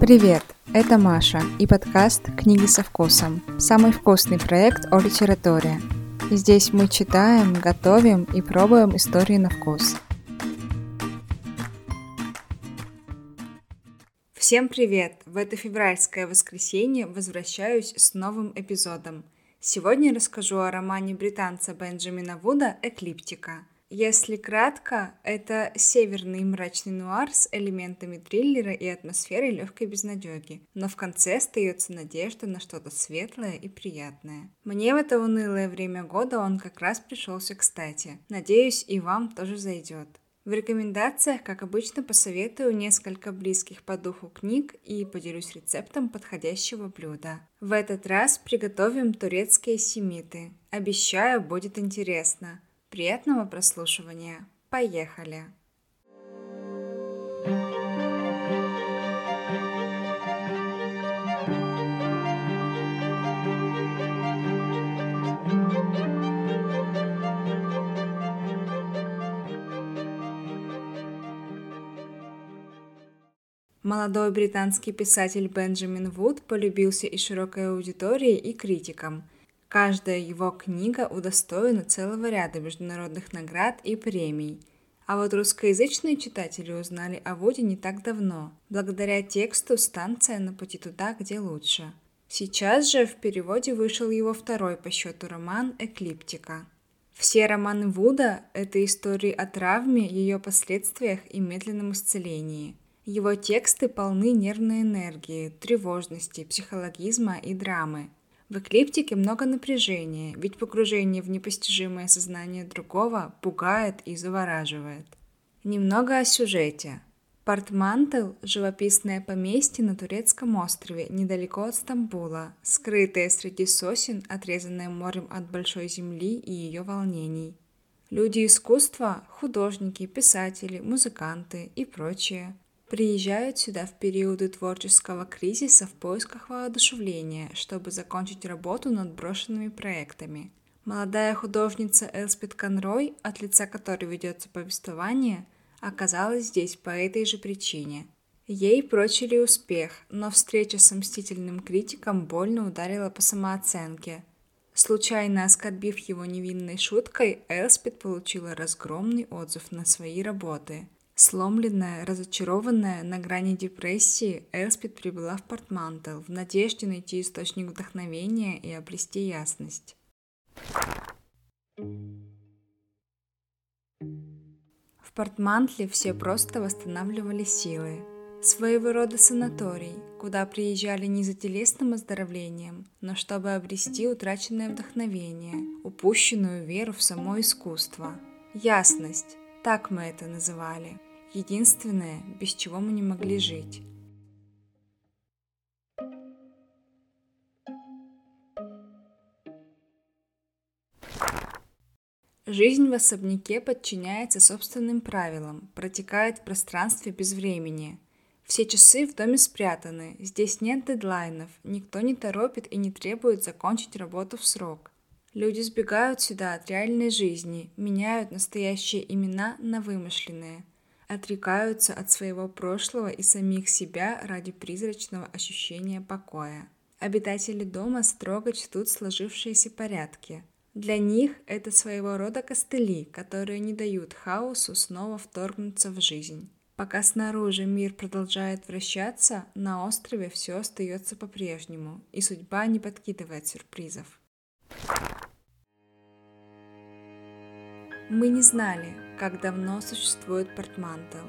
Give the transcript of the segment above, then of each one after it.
Привет, это Маша и подкаст «Книги со вкусом» – самый вкусный проект о литературе. Здесь мы читаем, готовим и пробуем истории на вкус. Всем привет! В это февральское воскресенье возвращаюсь с новым эпизодом. Сегодня расскажу о романе британца Бенджамина Вуда «Эклиптика». Если кратко, это северный мрачный нуар с элементами триллера и атмосферой легкой безнадеги, но в конце остается надежда на что-то светлое и приятное. Мне в это унылое время года он как раз пришелся кстати. Надеюсь, и вам тоже зайдет. В рекомендациях, как обычно, посоветую несколько близких по духу книг и поделюсь рецептом подходящего блюда. В этот раз приготовим турецкие семиты. Обещаю, будет интересно. Приятного прослушивания. Поехали! Молодой британский писатель Бенджамин Вуд полюбился и широкой аудитории, и критикам – Каждая его книга удостоена целого ряда международных наград и премий. А вот русскоязычные читатели узнали о Вуде не так давно, благодаря тексту «Станция на пути туда, где лучше». Сейчас же в переводе вышел его второй по счету роман «Эклиптика». Все романы Вуда – это истории о травме, ее последствиях и медленном исцелении. Его тексты полны нервной энергии, тревожности, психологизма и драмы – в эклиптике много напряжения, ведь погружение в непостижимое сознание другого пугает и завораживает. Немного о сюжете. Портмантел – живописное поместье на турецком острове, недалеко от Стамбула, скрытое среди сосен, отрезанное морем от большой земли и ее волнений. Люди искусства – художники, писатели, музыканты и прочее – приезжают сюда в периоды творческого кризиса в поисках воодушевления, чтобы закончить работу над брошенными проектами. Молодая художница Элспет Конрой, от лица которой ведется повествование, оказалась здесь по этой же причине. Ей прочили успех, но встреча с мстительным критиком больно ударила по самооценке. Случайно оскорбив его невинной шуткой, Элспет получила разгромный отзыв на свои работы – Сломленная, разочарованная, на грани депрессии, Элспид прибыла в Портмантел в надежде найти источник вдохновения и обрести ясность. В Портмантле все просто восстанавливали силы. Своего рода санаторий, куда приезжали не за телесным оздоровлением, но чтобы обрести утраченное вдохновение, упущенную веру в само искусство. Ясность, так мы это называли – единственное, без чего мы не могли жить. Жизнь в особняке подчиняется собственным правилам, протекает в пространстве без времени. Все часы в доме спрятаны, здесь нет дедлайнов, никто не торопит и не требует закончить работу в срок. Люди сбегают сюда от реальной жизни, меняют настоящие имена на вымышленные – отрекаются от своего прошлого и самих себя ради призрачного ощущения покоя. Обитатели дома строго чтут сложившиеся порядки. Для них это своего рода костыли, которые не дают хаосу снова вторгнуться в жизнь. Пока снаружи мир продолжает вращаться, на острове все остается по-прежнему, и судьба не подкидывает сюрпризов. Мы не знали, как давно существует Портмантел.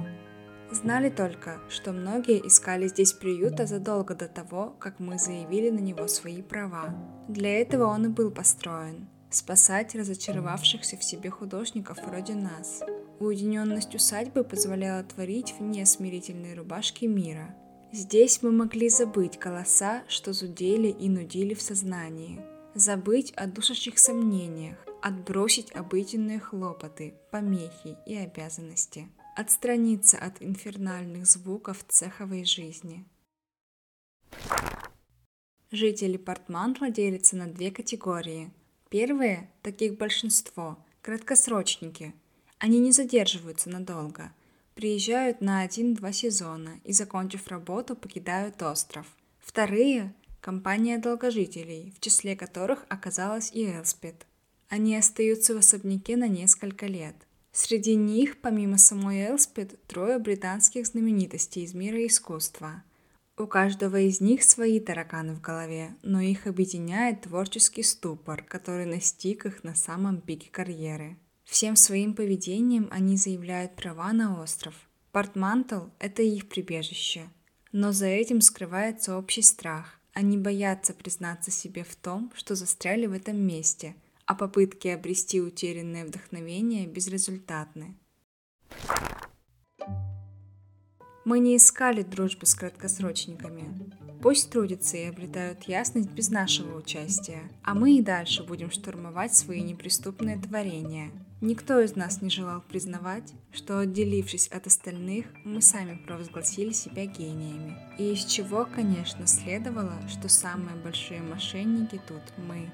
Знали только, что многие искали здесь приюта задолго до того, как мы заявили на него свои права. Для этого он и был построен – спасать разочаровавшихся в себе художников вроде нас. Уединенность усадьбы позволяла творить вне смирительной рубашки мира. Здесь мы могли забыть голоса, что зудели и нудили в сознании, забыть о душащих сомнениях, отбросить обыденные хлопоты, помехи и обязанности, отстраниться от инфернальных звуков цеховой жизни. Жители Портмантла делятся на две категории. Первые, таких большинство, краткосрочники. Они не задерживаются надолго. приезжают на один-два сезона и, закончив работу, покидают остров. Вторые – компания долгожителей, в числе которых оказалась и Элспет. Они остаются в особняке на несколько лет. Среди них, помимо самой Элспет, трое британских знаменитостей из мира искусства. У каждого из них свои тараканы в голове, но их объединяет творческий ступор, который настиг их на самом пике карьеры. Всем своим поведением они заявляют права на остров. Портмантл – это их прибежище. Но за этим скрывается общий страх. Они боятся признаться себе в том, что застряли в этом месте, а попытки обрести утерянное вдохновение безрезультатны. Мы не искали дружбы с краткосрочниками. Пусть трудятся и обретают ясность без нашего участия, а мы и дальше будем штурмовать свои неприступные творения. Никто из нас не желал признавать, что отделившись от остальных, мы сами провозгласили себя гениями. И из чего, конечно, следовало, что самые большие мошенники тут мы.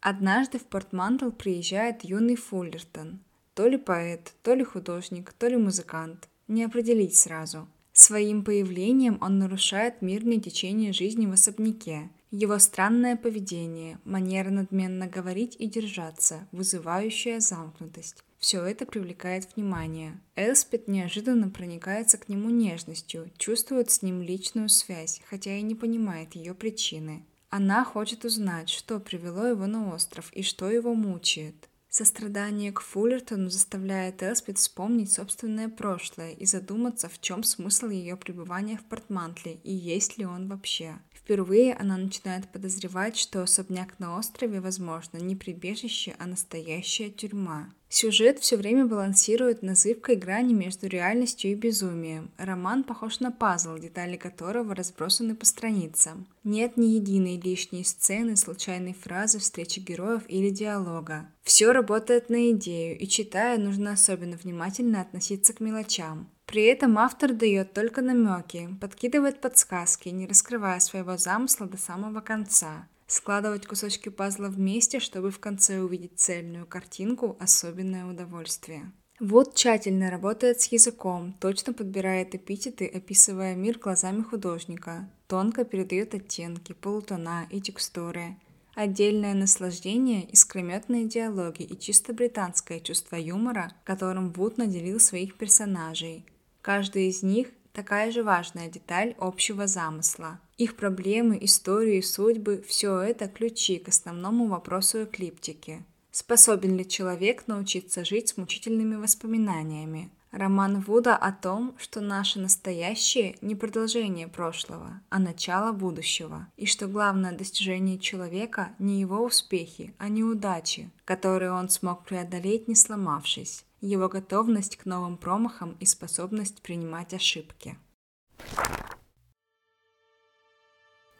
Однажды в Портмантл приезжает юный Фуллертон. То ли поэт, то ли художник, то ли музыкант. Не определить сразу. Своим появлением он нарушает мирное течение жизни в особняке. Его странное поведение, манера надменно говорить и держаться, вызывающая замкнутость. Все это привлекает внимание. Элспет неожиданно проникается к нему нежностью, чувствует с ним личную связь, хотя и не понимает ее причины. Она хочет узнать, что привело его на остров и что его мучает. Сострадание к Фуллертону заставляет Элспид вспомнить собственное прошлое и задуматься, в чем смысл ее пребывания в Портмантле и есть ли он вообще. Впервые она начинает подозревать, что особняк на острове, возможно, не прибежище, а настоящая тюрьма. Сюжет все время балансирует на зыбкой грани между реальностью и безумием. Роман похож на пазл, детали которого разбросаны по страницам. Нет ни единой лишней сцены, случайной фразы, встречи героев или диалога. Все работает на идею, и читая, нужно особенно внимательно относиться к мелочам. При этом автор дает только намеки, подкидывает подсказки, не раскрывая своего замысла до самого конца. Складывать кусочки пазла вместе, чтобы в конце увидеть цельную картинку – особенное удовольствие. Вот тщательно работает с языком, точно подбирает эпитеты, описывая мир глазами художника, тонко передает оттенки, полутона и текстуры. Отдельное наслаждение – искрометные диалоги и чисто британское чувство юмора, которым Вуд наделил своих персонажей. Каждый из них такая же важная деталь общего замысла. Их проблемы, истории, судьбы – все это ключи к основному вопросу эклиптики. Способен ли человек научиться жить с мучительными воспоминаниями? Роман Вуда о том, что наше настоящее не продолжение прошлого, а начало будущего, и что главное достижение человека не его успехи, а неудачи, которые он смог преодолеть, не сломавшись его готовность к новым промахам и способность принимать ошибки.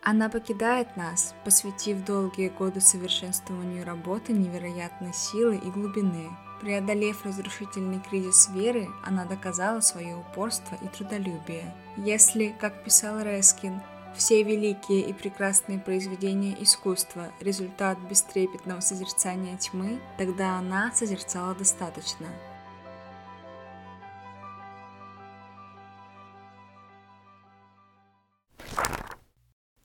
Она покидает нас, посвятив долгие годы совершенствованию работы невероятной силы и глубины. Преодолев разрушительный кризис веры, она доказала свое упорство и трудолюбие. Если, как писал Рескин, все великие и прекрасные произведения искусства – результат бестрепетного созерцания тьмы, тогда она созерцала достаточно.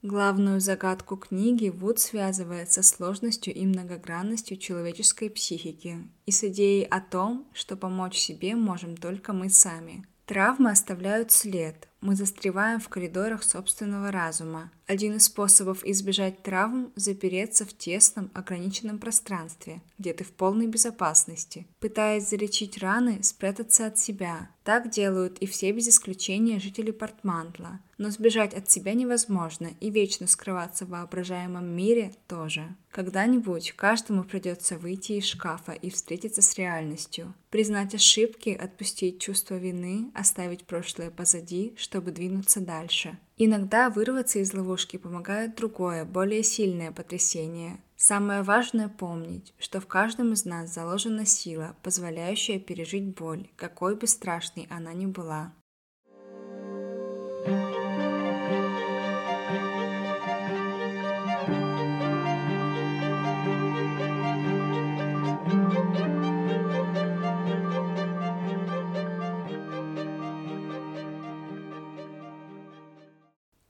Главную загадку книги Вуд связывает со сложностью и многогранностью человеческой психики и с идеей о том, что помочь себе можем только мы сами. Травмы оставляют след, мы застреваем в коридорах собственного разума. Один из способов избежать травм – запереться в тесном, ограниченном пространстве, где ты в полной безопасности. Пытаясь залечить раны, спрятаться от себя. Так делают и все без исключения жители Портмантла. Но сбежать от себя невозможно, и вечно скрываться в воображаемом мире тоже. Когда-нибудь каждому придется выйти из шкафа и встретиться с реальностью. Признать ошибки, отпустить чувство вины, оставить прошлое позади, чтобы двинуться дальше. Иногда вырваться из ловушки помогает другое, более сильное потрясение. Самое важное помнить, что в каждом из нас заложена сила, позволяющая пережить боль, какой бы страшной она ни была.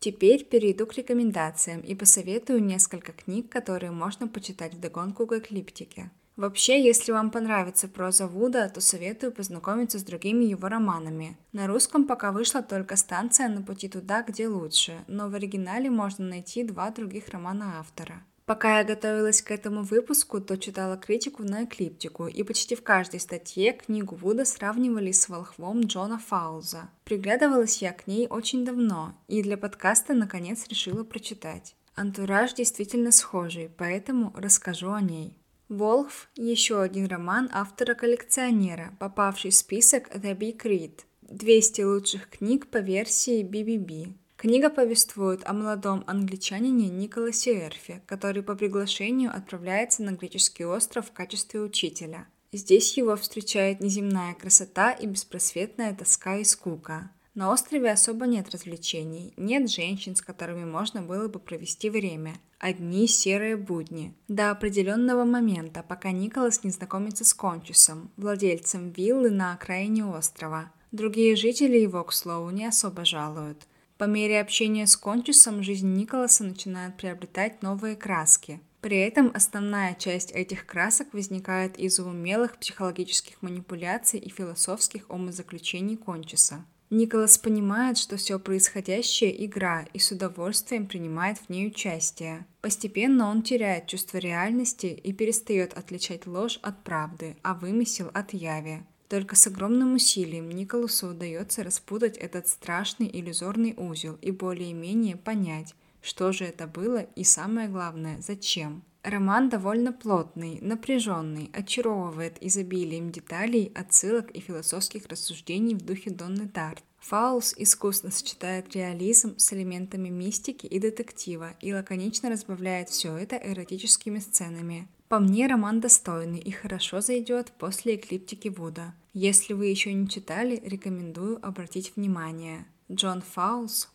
Теперь перейду к рекомендациям и посоветую несколько книг, которые можно почитать в догонку к эклиптике. Вообще, если вам понравится проза Вуда, то советую познакомиться с другими его романами. На русском пока вышла только «Станция на пути туда, где лучше», но в оригинале можно найти два других романа автора. Пока я готовилась к этому выпуску, то читала критику на эклиптику, и почти в каждой статье книгу Вуда сравнивали с «Волхвом» Джона Фауза. Приглядывалась я к ней очень давно, и для подкаста наконец решила прочитать. Антураж действительно схожий, поэтому расскажу о ней. «Волхв» — еще один роман автора-коллекционера, попавший в список The Big Read. 200 лучших книг по версии BBB. Книга повествует о молодом англичанине Николасе Эрфе, который по приглашению отправляется на греческий остров в качестве учителя. Здесь его встречает неземная красота и беспросветная тоска и скука. На острове особо нет развлечений, нет женщин, с которыми можно было бы провести время. Одни серые будни. До определенного момента, пока Николас не знакомится с Кончусом, владельцем виллы на окраине острова. Другие жители его, к слову, не особо жалуют. По мере общения с Кончусом жизнь Николаса начинает приобретать новые краски. При этом основная часть этих красок возникает из умелых психологических манипуляций и философских умозаключений Кончуса. Николас понимает, что все происходящее – игра, и с удовольствием принимает в ней участие. Постепенно он теряет чувство реальности и перестает отличать ложь от правды, а вымысел от яви. Только с огромным усилием Николасу удается распутать этот страшный иллюзорный узел и более-менее понять, что же это было и самое главное, зачем. Роман довольно плотный, напряженный, очаровывает изобилием деталей, отсылок и философских рассуждений в духе Донны Тарт. Фаус искусно сочетает реализм с элементами мистики и детектива и лаконично разбавляет все это эротическими сценами. По мне, роман достойный и хорошо зайдет после эклиптики Вуда. Если вы еще не читали, рекомендую обратить внимание. Джон Фаулс,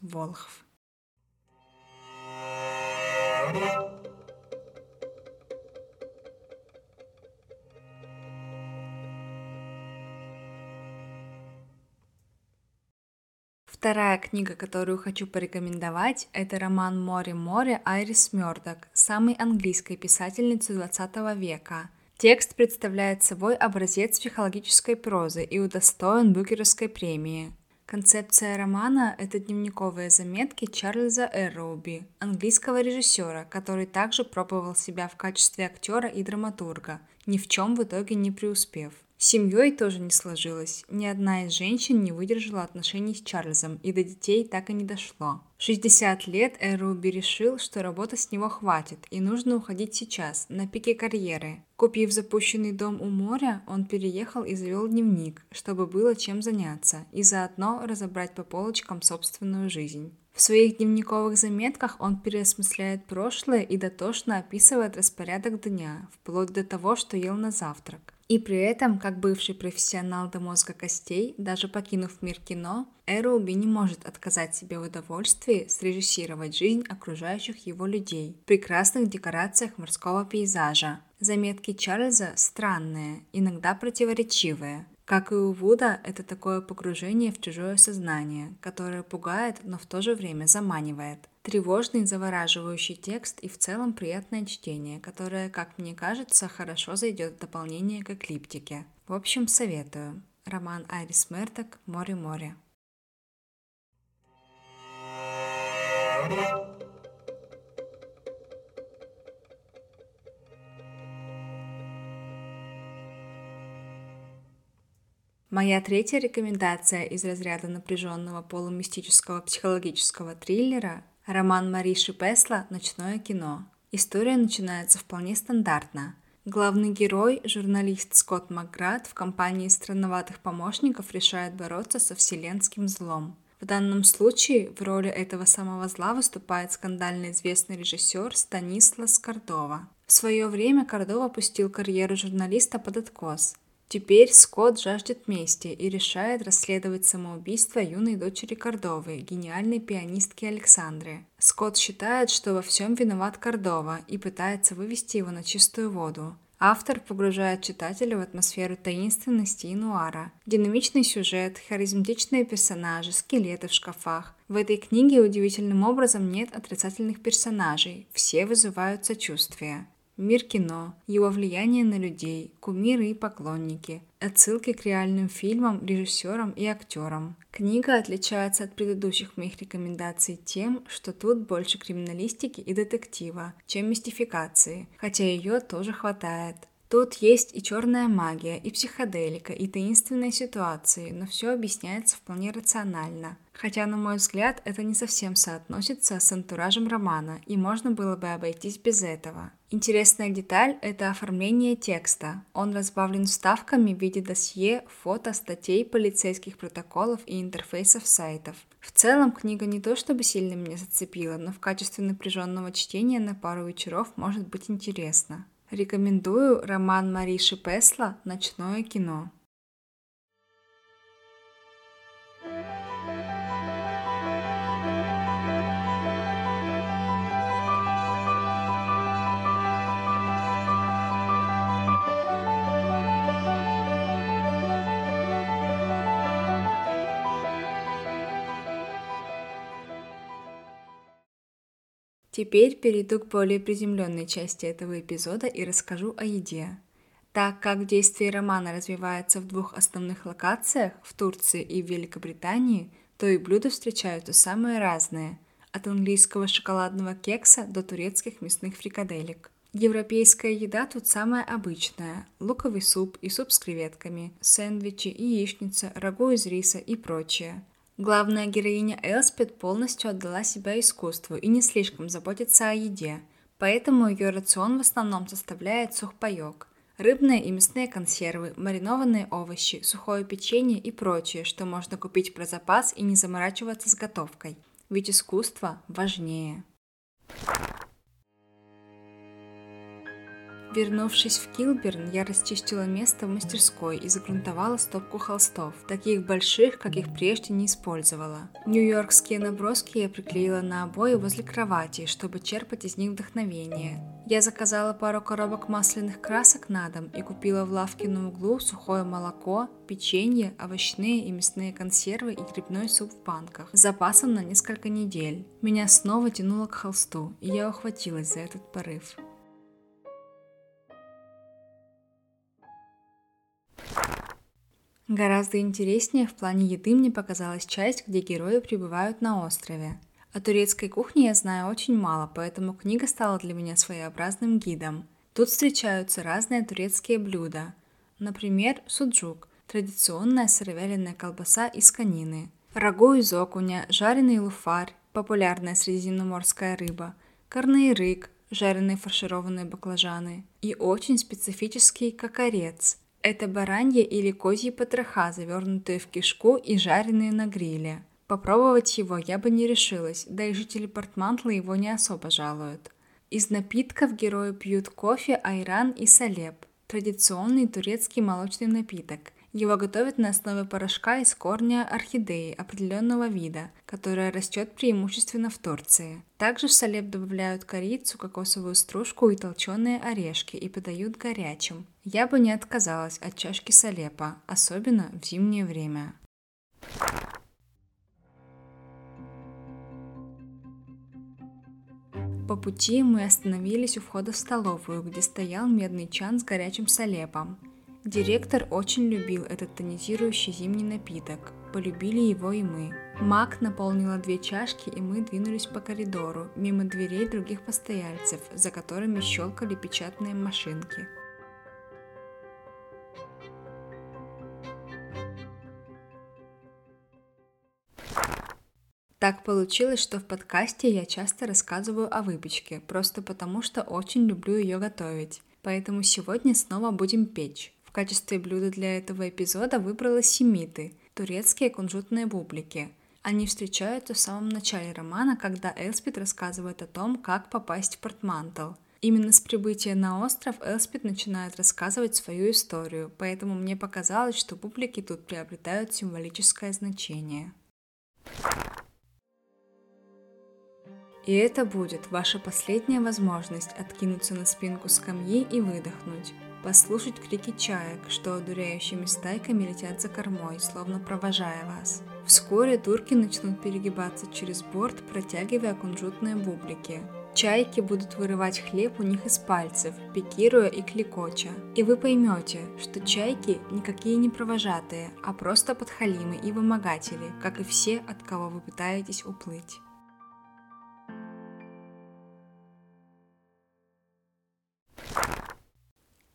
you Вторая книга, которую хочу порекомендовать, это роман «Море-море» Айрис Мёрдок, самой английской писательницы 20 века. Текст представляет собой образец психологической прозы и удостоен Букеровской премии. Концепция романа – это дневниковые заметки Чарльза Эрроуби, английского режиссера, который также пробовал себя в качестве актера и драматурга, ни в чем в итоге не преуспев. С семьей тоже не сложилось. Ни одна из женщин не выдержала отношений с Чарльзом, и до детей так и не дошло. В 60 лет Эруби решил, что работы с него хватит, и нужно уходить сейчас, на пике карьеры. Купив запущенный дом у моря, он переехал и завел дневник, чтобы было чем заняться, и заодно разобрать по полочкам собственную жизнь. В своих дневниковых заметках он переосмысляет прошлое и дотошно описывает распорядок дня, вплоть до того, что ел на завтрак. И при этом, как бывший профессионал до мозга костей, даже покинув мир кино, Эруби не может отказать себе в удовольствии срежиссировать жизнь окружающих его людей в прекрасных декорациях морского пейзажа. Заметки Чарльза странные, иногда противоречивые, как и у Вуда, это такое погружение в чужое сознание, которое пугает, но в то же время заманивает. Тревожный, завораживающий текст и в целом приятное чтение, которое, как мне кажется, хорошо зайдет в дополнение к эклиптике. В общем, советую. Роман Айрис Мерток «Море-море». Моя третья рекомендация из разряда напряженного полумистического психологического триллера – роман Мариши Песла «Ночное кино». История начинается вполне стандартно. Главный герой, журналист Скотт Макград в компании странноватых помощников решает бороться со вселенским злом. В данном случае в роли этого самого зла выступает скандально известный режиссер Станислас Кордова. В свое время Кордова пустил карьеру журналиста под откос – Теперь Скотт жаждет мести и решает расследовать самоубийство юной дочери Кордовы, гениальной пианистки Александры. Скотт считает, что во всем виноват Кордова и пытается вывести его на чистую воду. Автор погружает читателя в атмосферу таинственности и нуара. Динамичный сюжет, харизматичные персонажи, скелеты в шкафах. В этой книге удивительным образом нет отрицательных персонажей, все вызывают сочувствие. Мир кино, его влияние на людей, кумиры и поклонники, отсылки к реальным фильмам, режиссерам и актерам. Книга отличается от предыдущих моих рекомендаций тем, что тут больше криминалистики и детектива, чем мистификации, хотя ее тоже хватает. Тут есть и черная магия, и психоделика, и таинственные ситуации, но все объясняется вполне рационально. Хотя, на мой взгляд, это не совсем соотносится с антуражем романа, и можно было бы обойтись без этого. Интересная деталь – это оформление текста. Он разбавлен вставками в виде досье, фото, статей, полицейских протоколов и интерфейсов сайтов. В целом, книга не то чтобы сильно меня зацепила, но в качестве напряженного чтения на пару вечеров может быть интересно. Рекомендую роман Мариши Песла «Ночное кино». Теперь перейду к более приземленной части этого эпизода и расскажу о еде. Так как действие романа развивается в двух основных локациях, в Турции и в Великобритании, то и блюда встречаются самые разные, от английского шоколадного кекса до турецких мясных фрикаделек. Европейская еда тут самая обычная – луковый суп и суп с креветками, сэндвичи, яичница, рагу из риса и прочее. Главная героиня Элспет полностью отдала себя искусству и не слишком заботится о еде, поэтому ее рацион в основном составляет сухпайок, рыбные и мясные консервы, маринованные овощи, сухое печенье и прочее, что можно купить про запас и не заморачиваться с готовкой. Ведь искусство важнее. Вернувшись в Килберн, я расчистила место в мастерской и загрунтовала стопку холстов, таких больших, как их прежде не использовала. Нью-Йоркские наброски я приклеила на обои возле кровати, чтобы черпать из них вдохновение. Я заказала пару коробок масляных красок на дом и купила в лавке на углу сухое молоко, печенье, овощные и мясные консервы и грибной суп в банках с запасом на несколько недель. Меня снова тянуло к холсту, и я ухватилась за этот порыв. Гораздо интереснее в плане еды мне показалась часть, где герои прибывают на острове. О турецкой кухне я знаю очень мало, поэтому книга стала для меня своеобразным гидом. Тут встречаются разные турецкие блюда. Например, суджук – традиционная сыровяленая колбаса из конины, рагу из окуня, жареный луфарь – популярная средиземноморская рыба, корнеирык – жареные фаршированные баклажаны и очень специфический кокорец это баранье или козьи потроха, завернутые в кишку и жареные на гриле. Попробовать его я бы не решилась, да и жители Портмантла его не особо жалуют. Из напитков герои пьют кофе, айран и салеп – традиционный турецкий молочный напиток. Его готовят на основе порошка из корня орхидеи определенного вида, которая растет преимущественно в Турции. Также в салеп добавляют корицу, кокосовую стружку и толченые орешки и подают горячим. Я бы не отказалась от чашки салепа, особенно в зимнее время. По пути мы остановились у входа в столовую, где стоял медный чан с горячим салепом. Директор очень любил этот тонизирующий зимний напиток. Полюбили его и мы. Мак наполнила две чашки, и мы двинулись по коридору, мимо дверей других постояльцев, за которыми щелкали печатные машинки. Так получилось, что в подкасте я часто рассказываю о выпечке, просто потому что очень люблю ее готовить. Поэтому сегодня снова будем печь. Качестве блюда для этого эпизода выбрала семиты – турецкие кунжутные бублики. Они встречаются в самом начале романа, когда Элспид рассказывает о том, как попасть в Портмантл. Именно с прибытия на остров Элспид начинает рассказывать свою историю, поэтому мне показалось, что бублики тут приобретают символическое значение. И это будет ваша последняя возможность откинуться на спинку скамьи и выдохнуть. Послушать крики чаек, что одуряющими стайками летят за кормой, словно провожая вас. Вскоре турки начнут перегибаться через борт, протягивая кунжутные бублики. Чайки будут вырывать хлеб у них из пальцев, пикируя и кликоча. И вы поймете, что чайки никакие не провожатые, а просто подхалимы и вымогатели, как и все, от кого вы пытаетесь уплыть.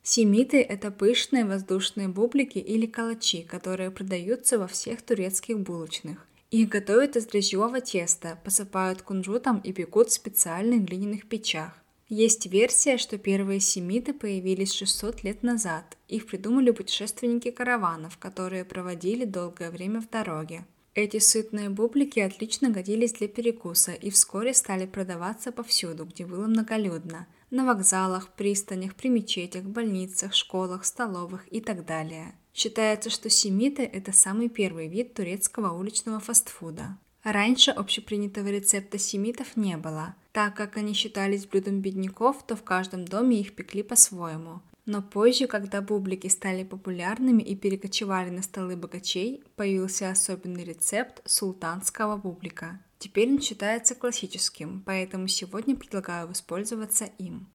Семиты – это пышные воздушные бублики или калачи, которые продаются во всех турецких булочных. Их готовят из дрожжевого теста, посыпают кунжутом и пекут в специальных глиняных печах. Есть версия, что первые семиты появились 600 лет назад. Их придумали путешественники караванов, которые проводили долгое время в дороге. Эти сытные бублики отлично годились для перекуса и вскоре стали продаваться повсюду, где было многолюдно – на вокзалах, пристанях, при мечетях, больницах, школах, столовых и так далее. Считается, что семиты – это самый первый вид турецкого уличного фастфуда. Раньше общепринятого рецепта семитов не было. Так как они считались блюдом бедняков, то в каждом доме их пекли по-своему. Но позже, когда бублики стали популярными и перекочевали на столы богачей, появился особенный рецепт султанского бублика. Теперь он считается классическим, поэтому сегодня предлагаю воспользоваться им.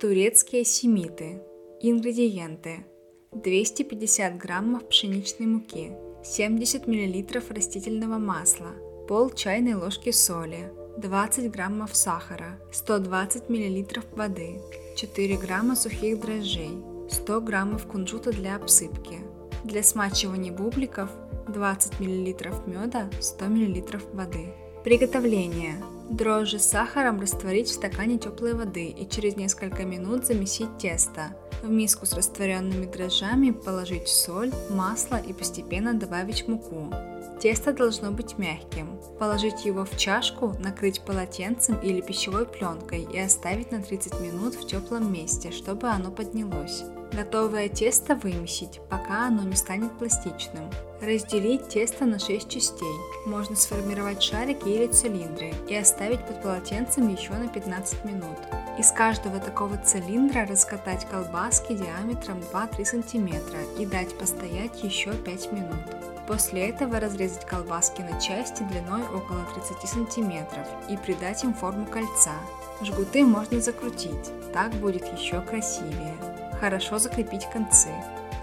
Турецкие семиты. Ингредиенты. 250 граммов пшеничной муки, 70 миллилитров растительного масла, пол чайной ложки соли, 20 граммов сахара, 120 мл воды, 4 грамма сухих дрожжей, 100 граммов кунжута для обсыпки. Для смачивания бубликов 20 мл меда, 100 мл воды. Приготовление. Дрожжи с сахаром растворить в стакане теплой воды и через несколько минут замесить тесто. В миску с растворенными дрожжами положить соль, масло и постепенно добавить муку. Тесто должно быть мягким. Положить его в чашку, накрыть полотенцем или пищевой пленкой и оставить на 30 минут в теплом месте, чтобы оно поднялось. Готовое тесто вымесить, пока оно не станет пластичным. Разделить тесто на 6 частей. Можно сформировать шарики или цилиндры и оставить под полотенцем еще на 15 минут. Из каждого такого цилиндра раскатать колбаски диаметром 2-3 см и дать постоять еще 5 минут. После этого разрезать колбаски на части длиной около 30 см и придать им форму кольца. Жгуты можно закрутить, так будет еще красивее. Хорошо закрепить концы.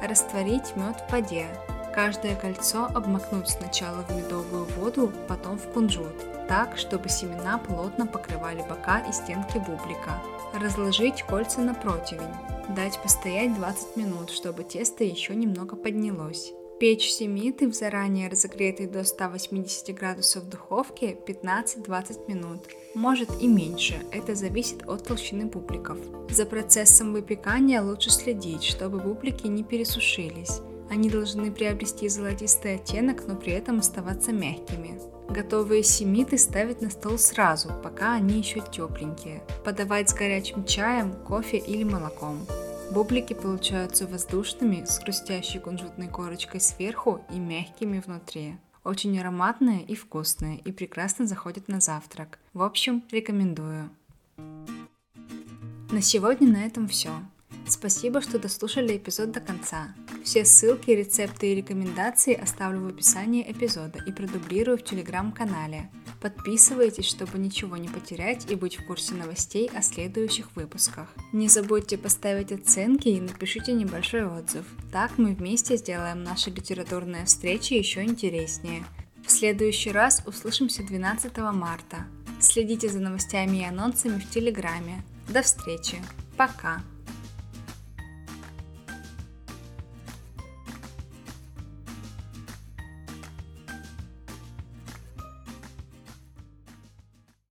Растворить мед в воде. Каждое кольцо обмакнуть сначала в медовую воду, потом в кунжут, так, чтобы семена плотно покрывали бока и стенки бублика. Разложить кольца на противень. Дать постоять 20 минут, чтобы тесто еще немного поднялось. Печь семиты в заранее разогретой до 180 градусов духовке 15-20 минут. Может и меньше, это зависит от толщины бубликов. За процессом выпекания лучше следить, чтобы бублики не пересушились. Они должны приобрести золотистый оттенок, но при этом оставаться мягкими. Готовые семиты ставить на стол сразу, пока они еще тепленькие. Подавать с горячим чаем, кофе или молоком. Бублики получаются воздушными, с хрустящей кунжутной корочкой сверху и мягкими внутри. Очень ароматные и вкусные, и прекрасно заходят на завтрак. В общем, рекомендую. На сегодня на этом все. Спасибо, что дослушали эпизод до конца. Все ссылки, рецепты и рекомендации оставлю в описании эпизода и продублирую в телеграм-канале. Подписывайтесь, чтобы ничего не потерять и быть в курсе новостей о следующих выпусках. Не забудьте поставить оценки и напишите небольшой отзыв. Так мы вместе сделаем наши литературные встречи еще интереснее. В следующий раз услышимся 12 марта. Следите за новостями и анонсами в Телеграме. До встречи. Пока.